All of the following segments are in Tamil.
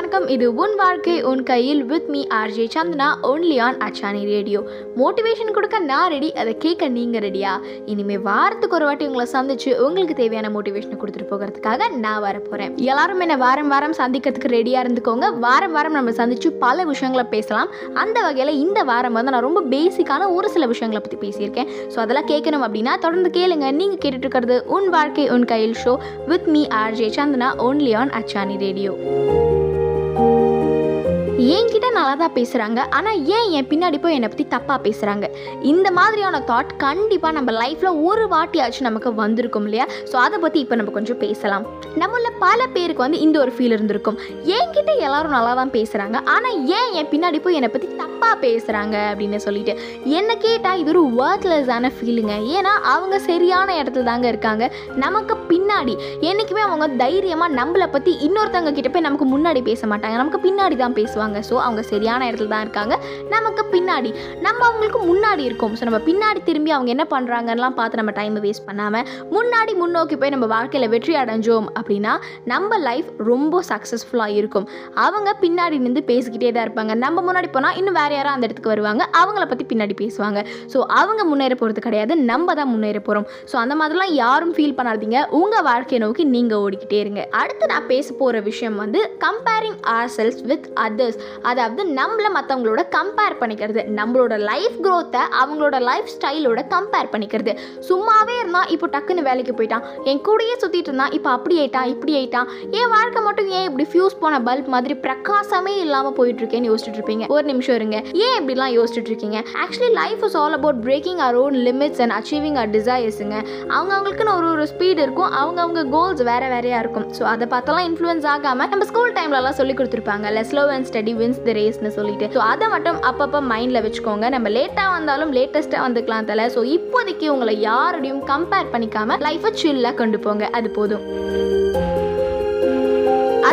வணக்கம். இது உன் வாழ்க்கை உன் கையில். With me RJ Chandana only on Achchani radio motivation கொடுக்க நான் ரெடி அதை கேட்க நீங்கள் ரெடியா இனிமேல் வாரத்துக்கு ஒரு வாட்டி உங்களை சந்திச்சு உங்களுக்கு தேவையான மோட்டிவேஷனை கொடுத்துட்டு போகிறதுக்காக நான் வர போகிறேன் எல்லாரும் என்னை வாரம் வாரம் சந்திக்கிறதுக்கு ரெடியாக இருந்துக்கோங்க. வாரம் வாரம் நம்ம சந்திச்சு பல விஷயங்களை பேசலாம். அந்த வகையில் இந்த வாரம் வந்து நான் ரொம்ப பேசிக்கான ஒரு சில விஷயங்களை பற்றி பேசியிருக்கேன். ஸோ அதெல்லாம் கேட்கணும் அப்படின்னா தொடர்ந்து கேளுங்க. நீங்கள் கேட்டுட்டு இருக்கிறது உன் வாழ்க்கை உன் கையில் show with me RJ Chandana only on Achchani radio என்கிட்ட நல்லா தான் பேசுகிறாங்க ஆனால் ஏன் என் பின்னாடி போய் என்னை பற்றி தப்பாக பேசுகிறாங்க இந்த மாதிரியான தாட் கண்டிப்பாக நம்ம லைஃப்பில் ஒரு வாட்டியாச்சும் நமக்கு வந்திருக்கும் இல்லையா? ஸோ அதை பற்றி இப்போ நம்ம கொஞ்சம் பேசலாம். நம்மள பல பேருக்கு வந்து இந்த ஒரு ஃபீல் இருந்திருக்கும். என்கிட்ட எல்லாரும் நல்லா தான் பேசுகிறாங்க ஆனால் ஏன் என் பின்னாடி போய் என்னை பற்றி தப்பாக பேசுகிறாங்க அப்படின்னு சொல்லிட்டு என்னை கேட்டால் இது ஒரு ஒர்த்லெஸ்ஸான ஃபீலுங்க ஏன்னா அவங்க சரியான இடத்துல தாங்க இருக்காங்க. நமக்கு பின்னாடி என்றைக்குமே அவங்க தைரியமாக நம்மளை பற்றி இன்னொருத்தவங்க கிட்ட போய் நமக்கு முன்னாடி பேச மாட்டாங்க. நமக்கு பின்னாடி தான் பேசுவாங்க. ஸோ அவங்க சரியான இடத்துல தான் இருக்காங்க. நமக்கு பின்னாடி நம்ம அவங்களுக்கு முன்னாடி இருக்கோம். ஸோ நம்ம பின்னாடி திரும்பி அவங்க என்ன பண்ணுறாங்கலாம் பார்த்து நம்ம டைமை வேஸ்ட் பண்ணாமல் முன்னாடி முன்னோக்கி போய் நம்ம வாழ்க்கையில் வெற்றி அடைஞ்சோம் அப்படின்னா நம்ம லைஃப் ரொம்ப சக்ஸஸ்ஃபுல்லாக இருக்கும். அவங்க பின்னாடி நின்று பேசிக்கிட்டே தான் இருப்பாங்க. நம்ம முன்னாடி போனால் இன்னும் வேறு யாரும் அந்த இடத்துக்கு வருவாங்க. அவங்கள பற்றி பின்னாடி பேசுவாங்க. ஸோ அவங்க முன்னேற போகிறது கிடையாது. நம்ம தான் முன்னேற போகிறோம் ஸோ அந்த மாதிரிலாம் யாரும் ஃபீல் பண்ணாதீங்க. உங்கள் வாழ்க்கையை நோக்கி நீங்கள் ஓடிக்கிட்டே இருங்க. அடுத்து நான் பேச போகிற விஷயம் வந்து comparing ourselves with others அதாவது நம்மளை மற்றவங்களோட கம்பேர் பண்ணிக்கிறது நம்மளோட லைஃப் க்ரோத்தை அவங்களோட லைஃப் ஸ்டைலோட கம்பேர் பண்ணிக்கிறது. சும்மாவே இருந்தால் இப்போ டக்குன்னு வேலைக்கு போயிட்டான். என் கூடயே சுற்றிட்டு இருந்தான் இப்போ அப்படி ஆயிட்டான் இப்படி ஆயிட்டான். என் வாழ்க்கை மட்டும் ஏன் இப்படி ஃபியூஸ் போன பல்ப் மாதிரி பிரகாசமே இல்லாமல் போயிட்டு இருக்கேன்னு யோசிச்சுட்டு இருப்பீங்க. ஒரு நிமிஷம் இருங்க. ஏன் இப்படிலாம் யோசிச்சுட்டு இருக்கீங்க? Actually life is all about breaking our own limits and achieving our டிசைர்ஸுங்க அவங்க அவங்களுக்குன்னு ஒரு ஒரு ஸ்பீடு இருக்கும். அவங்கவுங்க கோல்ஸ் வேற வேறையாக இருக்கும். ஸோ அதை பார்த்தெல்லாம் இன்ஃப்ளூயன்ஸ் ஆகாமல் நம்ம ஸ்கூல் டைம்லலாம் சொல்லி கொடுத்துருப்பாங்க slow and steady wins the ரேஸ்னு சொல்லிட்டு. ஸோ அதை மட்டும் அப்பப்போ மைண்டில் வச்சுக்கோங்க. நம்ம லேட்டாக வந்தாலும் லேட்டஸ்ட்டாக வந்துக்கலாம் தலை. ஸோ இப்போதைக்கு உங்களை யாரோடையும் கம்பேர் பண்ணிக்காம லைஃப்பை சில்லாக கொண்டு போங்க. அது போதும்.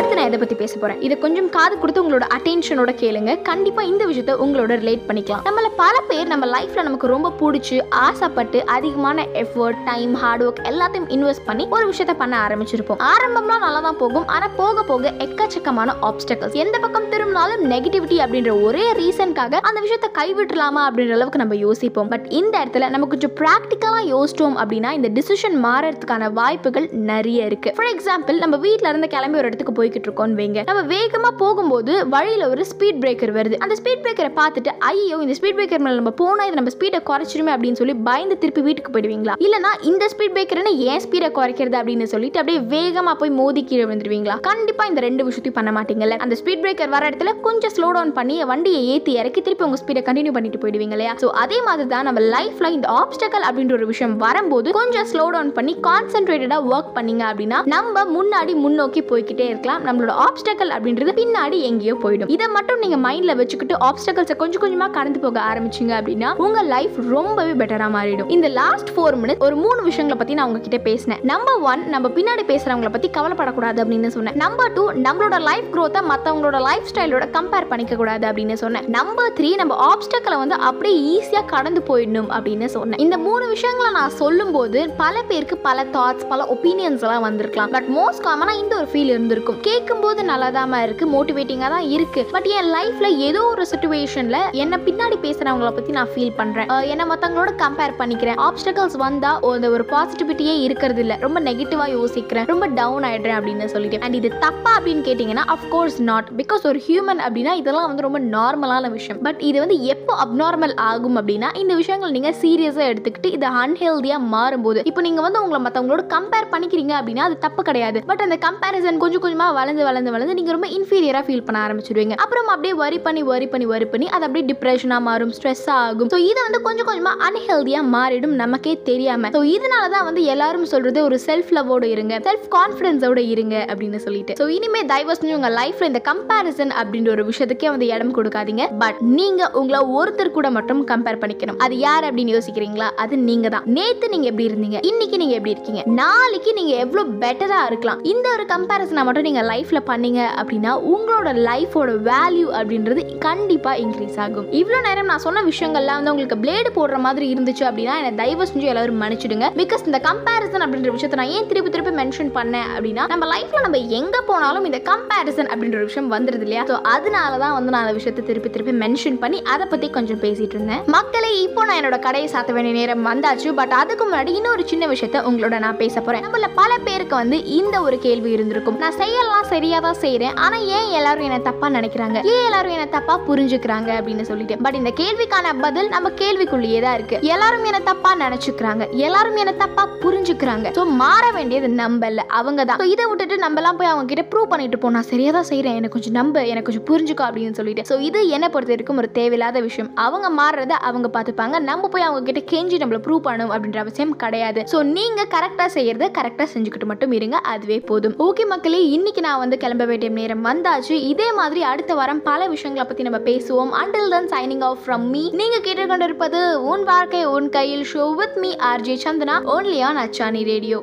அடுத்து நான் இதை பற்றி பேச போகிறேன் இதை கொஞ்சம் காது கொடுத்து உங்களோட அட்டென்ஷனோட கேளுங்க. கண்டிப்பாக இந்த விஷயத்த உங்களோட ரிலேட் பண்ணிக்கலாம். நம்மள பல பேர் நம்ம லைஃப்பில் நமக்கு ரொம்ப பிடிச்சி ஆசைப்பட்டு அதிகமான எஃபர்ட் டைம் ஹார்ட் ஒர்க் எல்லாத்தையும் இன்வெஸ்ட் பண்ணி ஒரு விஷயத்த பண்ண ஆரம்பிச்சிருப்போம். ஆரம்பம்லாம் நல்லா தான் போகும். ஆனால் போக போக எக்கச்சக்கமான ஆப்ஸ்டக்கல்ஸ் எந்த பக்கம் திரும்பினாலும் நெகட்டிவிட்டி அப்படின்ற ஒரே ரீசனுக்காக அந்த விஷயத்த கைவிட்டுலாமா அப்படின்ற அளவுக்கு நம்ம யோசிப்போம். பட் இந்த இடத்துல நம்ம கொஞ்சம் ப்ராக்டிக்கலாக யோசிச்சோம் அப்படின்னா இந்த டிசிஷன் மாறதுக்கான வாய்ப்புகள் நிறைய இருக்கு. ஃபார் எக்ஸாம்பிள் நம்ம வீட்டில இருந்து கிளம்பி ஒரு இடத்துக்கு போய்கிட்டு இருக்கோம்னு வைங்க. நம்ம வேகமா போகும்போது வழியில ஒரு ஸ்பீட் பிரேக்கர் வருது. அந்த ஸ்பீட் பிரேக்கரை பார்த்துட்டு ஐயோ இந்த ஸ்பீட் பிரேக்கர் மேலே நம்ம போனால் இது நம்ம ஸ்பீடை குறைச்சிருமே அப்படின்னு சொல்லி பயந்து திருப்பி வீட்டுக்கு போயிடுவீங்களா? இல்லைனா இந்த ஸ்பீட் பிரேக்கர்னு ஏன் ஸ்பீடை குறைக்கிறது அப்படின்னு சொல்லிட்டு அப்படியே வேகமா போய் மோதி கீழே விழுந்துருவீங்களா? கண்டிப்பாக இந்த ரெண்டு விஷயத்தையும் பண்ண மாட்டீங்கல்ல. அந்த ஸ்பீட் பிரேக்கர் வர இடத்துல கொஞ்சம் ஸ்லோ டவுன் பண்ணி வண்டியை ஏற்றி இறக்கி திருப்பி உங்கள் ஸ்பீடை கண்டினியூ பண்ணிட்டு போயிடுவீங்க இல்லையா? ஸோ அதே மாதிரி தான் நம்ம லைஃப்ல இந்த ஆப்ஸ்டக்கல் அப்படின்ற ஒரு விஷயம் வரும்போது கொஞ்சம் ஸ்லோ டவுன் பண்ணி கான்சென்ட்ரேட்டடாக ஒர்க் பண்ணீங்க அப்படின்னா நம்ம முன்னாடி முன்னோக்கி போய்கிட்டே இருக்கலாம். நம்மளோட ஆப்ஸ்டக்கல் அப்படின்றது பின்னாடி எங்கேயோ போயிடும். இதை மட்டும் நீங்க மைண்ட்ல வச்சுக்கிட்டு ஆப்ஸ்டக்கல்ஸை கொஞ்சம் கொஞ்சமா கடந்து போக ஆரம்பிச்சீங்க அப்படின்னா உங்க லைஃப் ரொம்பவே பெட்டரா மாறிடும். இந்த லாஸ்ட் ஃபோர் மினிட்ஸ் ஒரு மூணு விஷயங்களை பத்தி நான் உங்ககிட்ட பேசினேன். நம்பர் ஒன் நம்ம பின்னாடி பேசுறவங்கள பத்தி கவலைப்படக்கூடாது அப்படின்னு சொன்னேன். நம்பர் டூ நம்மளோட லைஃப் க்ரோத்தை மற்றவங்களோட லைஃப் ஸ்டைலோட கம்பேர் பண்ணிக்க கூடாது அப்படின்னு சொன்னேன். நம்பர் த்ரீ நம்ம ஆப்ஸ்டக்கலை வந்து அப்படியே ஈஸியா கடந்து போயிடணும் அப்படின்னு சொன்னேன். இந்த மூணு விஷயங்களை நான் சொல்லும்போது பல பேருக்கு பல தாட்ஸ் பல ஒப்பீனியன்ஸ் எல்லாம் வந்திருக்கலாம் பட் மோஸ்ட் காமனா இந்த ஒரு ஃபீல் இருந்திருக்கும். கே கேட்கும்போது போது தான் இருக்கு மோட்டிவேட்டிங்காக தான் இருக்கு. பட் என் லைஃப்ல ஏதோ ஒரு சுச்சுவேஷன்ல என்ன பின்னாடி பேசுறவங்கள பத்தி நான் ஃபீல் பண்றேன். என்ன மத்தவங்களோட கம்பேர் பண்ணிக்கிறேன். ஆப்ஸ்டக்கல்ஸ் வந்தா அந்த ஒரு பாசிட்டிவிட்டியே இருக்கிறது இல்ல ரொம்ப நெகட்டிவா யோசிக்கிறேன். ரொம்ப டவுன் ஆயிடுறேன் அப்படின்னு சொல்லிட்டு. அண்ட் இது தப்பா அப்படின்னு கேட்டீங்கன்னா அஃப்கோர்ஸ் நாட் பிகாஸ் ஒரு ஹியூமன் அப்படின்னா இதெல்லாம் வந்து ரொம்ப நார்மலான விஷயம். பட் இது வந்து எப்போ அப்நார்மல் ஆகும் அப்படின்னா இந்த விஷயங்கள் நீங்க சீரியஸா எடுத்துக்கிட்டு இது அன்ஹெல்தியா மாறும்போது. இப்போ நீங்க வந்து உங்களை மத்தவங்களோட கம்பேர் பண்ணிக்கிறீங்க அப்படின்னா அது தப்பு கிடையாது. பட் அந்த கம்பேரிசன் கொஞ்சம் கொஞ்சமா வளர்ந்து வளர்ந்து வளர்ந்து நீங்கள் ரொம்ப இன்ஃபீரியராக ஃபீல் பண்ண ஆரம்பிச்சிடுவீங்க அப்புறம் அப்படியே வரி பண்ணி வரி பண்ணி வரி பண்ணி அது அப்படியே டிப்ரெஷனாக மாறும் ஸ்ட்ரெஸ் ஆகும். ஸோ இது வந்து கொஞ்சம் கொஞ்சமாக அன்ஹெல்தியாக மாறிடும் நமக்கே தெரியாமல் ஸோ இதனால தான் வந்து எல்லாரும் சொல்கிறது ஒரு செல்ஃப் லவோட இருங்க செல்ஃப் கான்ஃபிடென்ஸோட இருங்க அப்படின்னு சொல்லிட்டு. ஸோ இனிமே தயவு செஞ்சு லைஃப்பில் லைஃப்ல இந்த கம்பேரிசன் அப்படின்ற ஒரு விஷயத்துக்கே வந்து இடம் கொடுக்காதீங்க. பட் நீங்கள் உங்களை ஒருத்தர் கூட மட்டும் கம்பேர் பண்ணிக்கணும். அது யார் அப்படின்னு யோசிக்கிறீங்களா? அது நீங்க தான் நேத்து நீங்க எப்படி இருந்தீங்க? இன்னைக்கு நீங்க எப்படி இருக்கீங்க? நாளைக்கு நீங்க எவ்வளவு பெட்டரா இருக்கலாம். இந்த ஒரு கம்பேரிசனை மட்டும் நீங்க லைஃப்ல பண்ணீங்க அப்படின்னா உங்களோட லைஃபோட வேல்யூ அப்படின்றது கண்டிப்பா இன்க்ரீஸ் ஆகும். இவ்வளோ நேரம் நான் சொன்ன விஷயங்கள்லாம் வந்து உங்களுக்கு பிளேடு போடுற மாதிரி இருந்துச்சு அப்படின்னா என்னை தயவு செஞ்சு எல்லாரும் மன்னிச்சிடுங்க. பிகாஸ் இந்த கம்பேரிசன் அப்படின்ற விஷயத்தை நான் ஏன் திருப்பி திருப்பி மென்ஷன் பண்ணேன் அப்படின்னா நம்ம லைஃப்ல நம்ம எங்க போனாலும் இந்த கம்பேரிசன் அப்படின்ற ஒரு விஷயம் வந்துருது இல்லையா? ஸோ அதனால தான் வந்து நான் அந்த விஷயத்தை திருப்பி திருப்பி மென்ஷன் பண்ணி அதை பத்தி கொஞ்சம் பேசிட்டு இருந்தேன். மக்களே இப்போ நான் என்னோட கடையை சாத்த வேண்டிய நேரம் வந்தாச்சு. பட் அதுக்கு முன்னாடி இன்னொரு சின்ன விஷயத்த உங்களோட நான் பேச போறேன். நம்மள பல பேருக்கு வந்து இந்த ஒரு கேள்வி இருந்திருக்கும். நான் செய்யலாம் நான் சரியா தான் செய்றேன். ஆனா ஏன் எல்லாரும் என்ன தப்பா நினைக்கிறாங்க? ஏன் எல்லாரும் என்ன தப்பா புரிஞ்சுக்கிறாங்க அப்படின்னு சொல்லிட்டு. பட் இந்த கேள்விக்கான பதில் நம்ம கேள்விக்குள்ளேயே தான் இருக்கு. எல்லாரும் என்ன தப்பா நினைச்சுக்கிறாங்க. எல்லாரும் என்ன தப்பா புரிஞ்சுக்கிறாங்க. ஸோ மாற வேண்டியது நம்ம இல்ல அவங்க தான். இதை விட்டுட்டு நம்ம எல்லாம் போய் அவங்க கிட்ட ப்ரூவ் பண்ணிட்டு போ நான் சரியா தான் செய்றேன். எனக்கு கொஞ்சம் நம்ப எனக்கு கொஞ்சம் புரிஞ்சுக்கோ அப்படின்னு சொல்லிட்டு. ஸோ இது என்னை பொறுத்த வரைக்கும் ஒரு தேவையில்லாத விஷயம். அவங்க மாறுறத அவங்க பார்த்துப்பாங்க. நம்ம போய் அவங்க கிட்ட கெஞ்சி நம்மள ப்ரூவ் பண்ணணும் அப்படின்ற அவசியம் கிடையாது. ஸோ நீங்க கரெக்டா செய்யறத கரெக்டா செஞ்சுக்கிட்டு மட்டும் இருங்க. அதுவே போதும். ஓகே மக்களே இன்னைக்கு நான் வந்து கிளம்ப வேண்டிய நேரம் வந்தாச்சு. இதே மாதிரி அடுத்த வாரம் பல விஷயங்களை பத்தி நம்ம பேசுவோம். Until then signing off from me நீங்க கேட்டுக்கொண்டிருப்பது உன் வாழ்க்கை உன் கையில் show with me RJ Chandana only on Achchani radio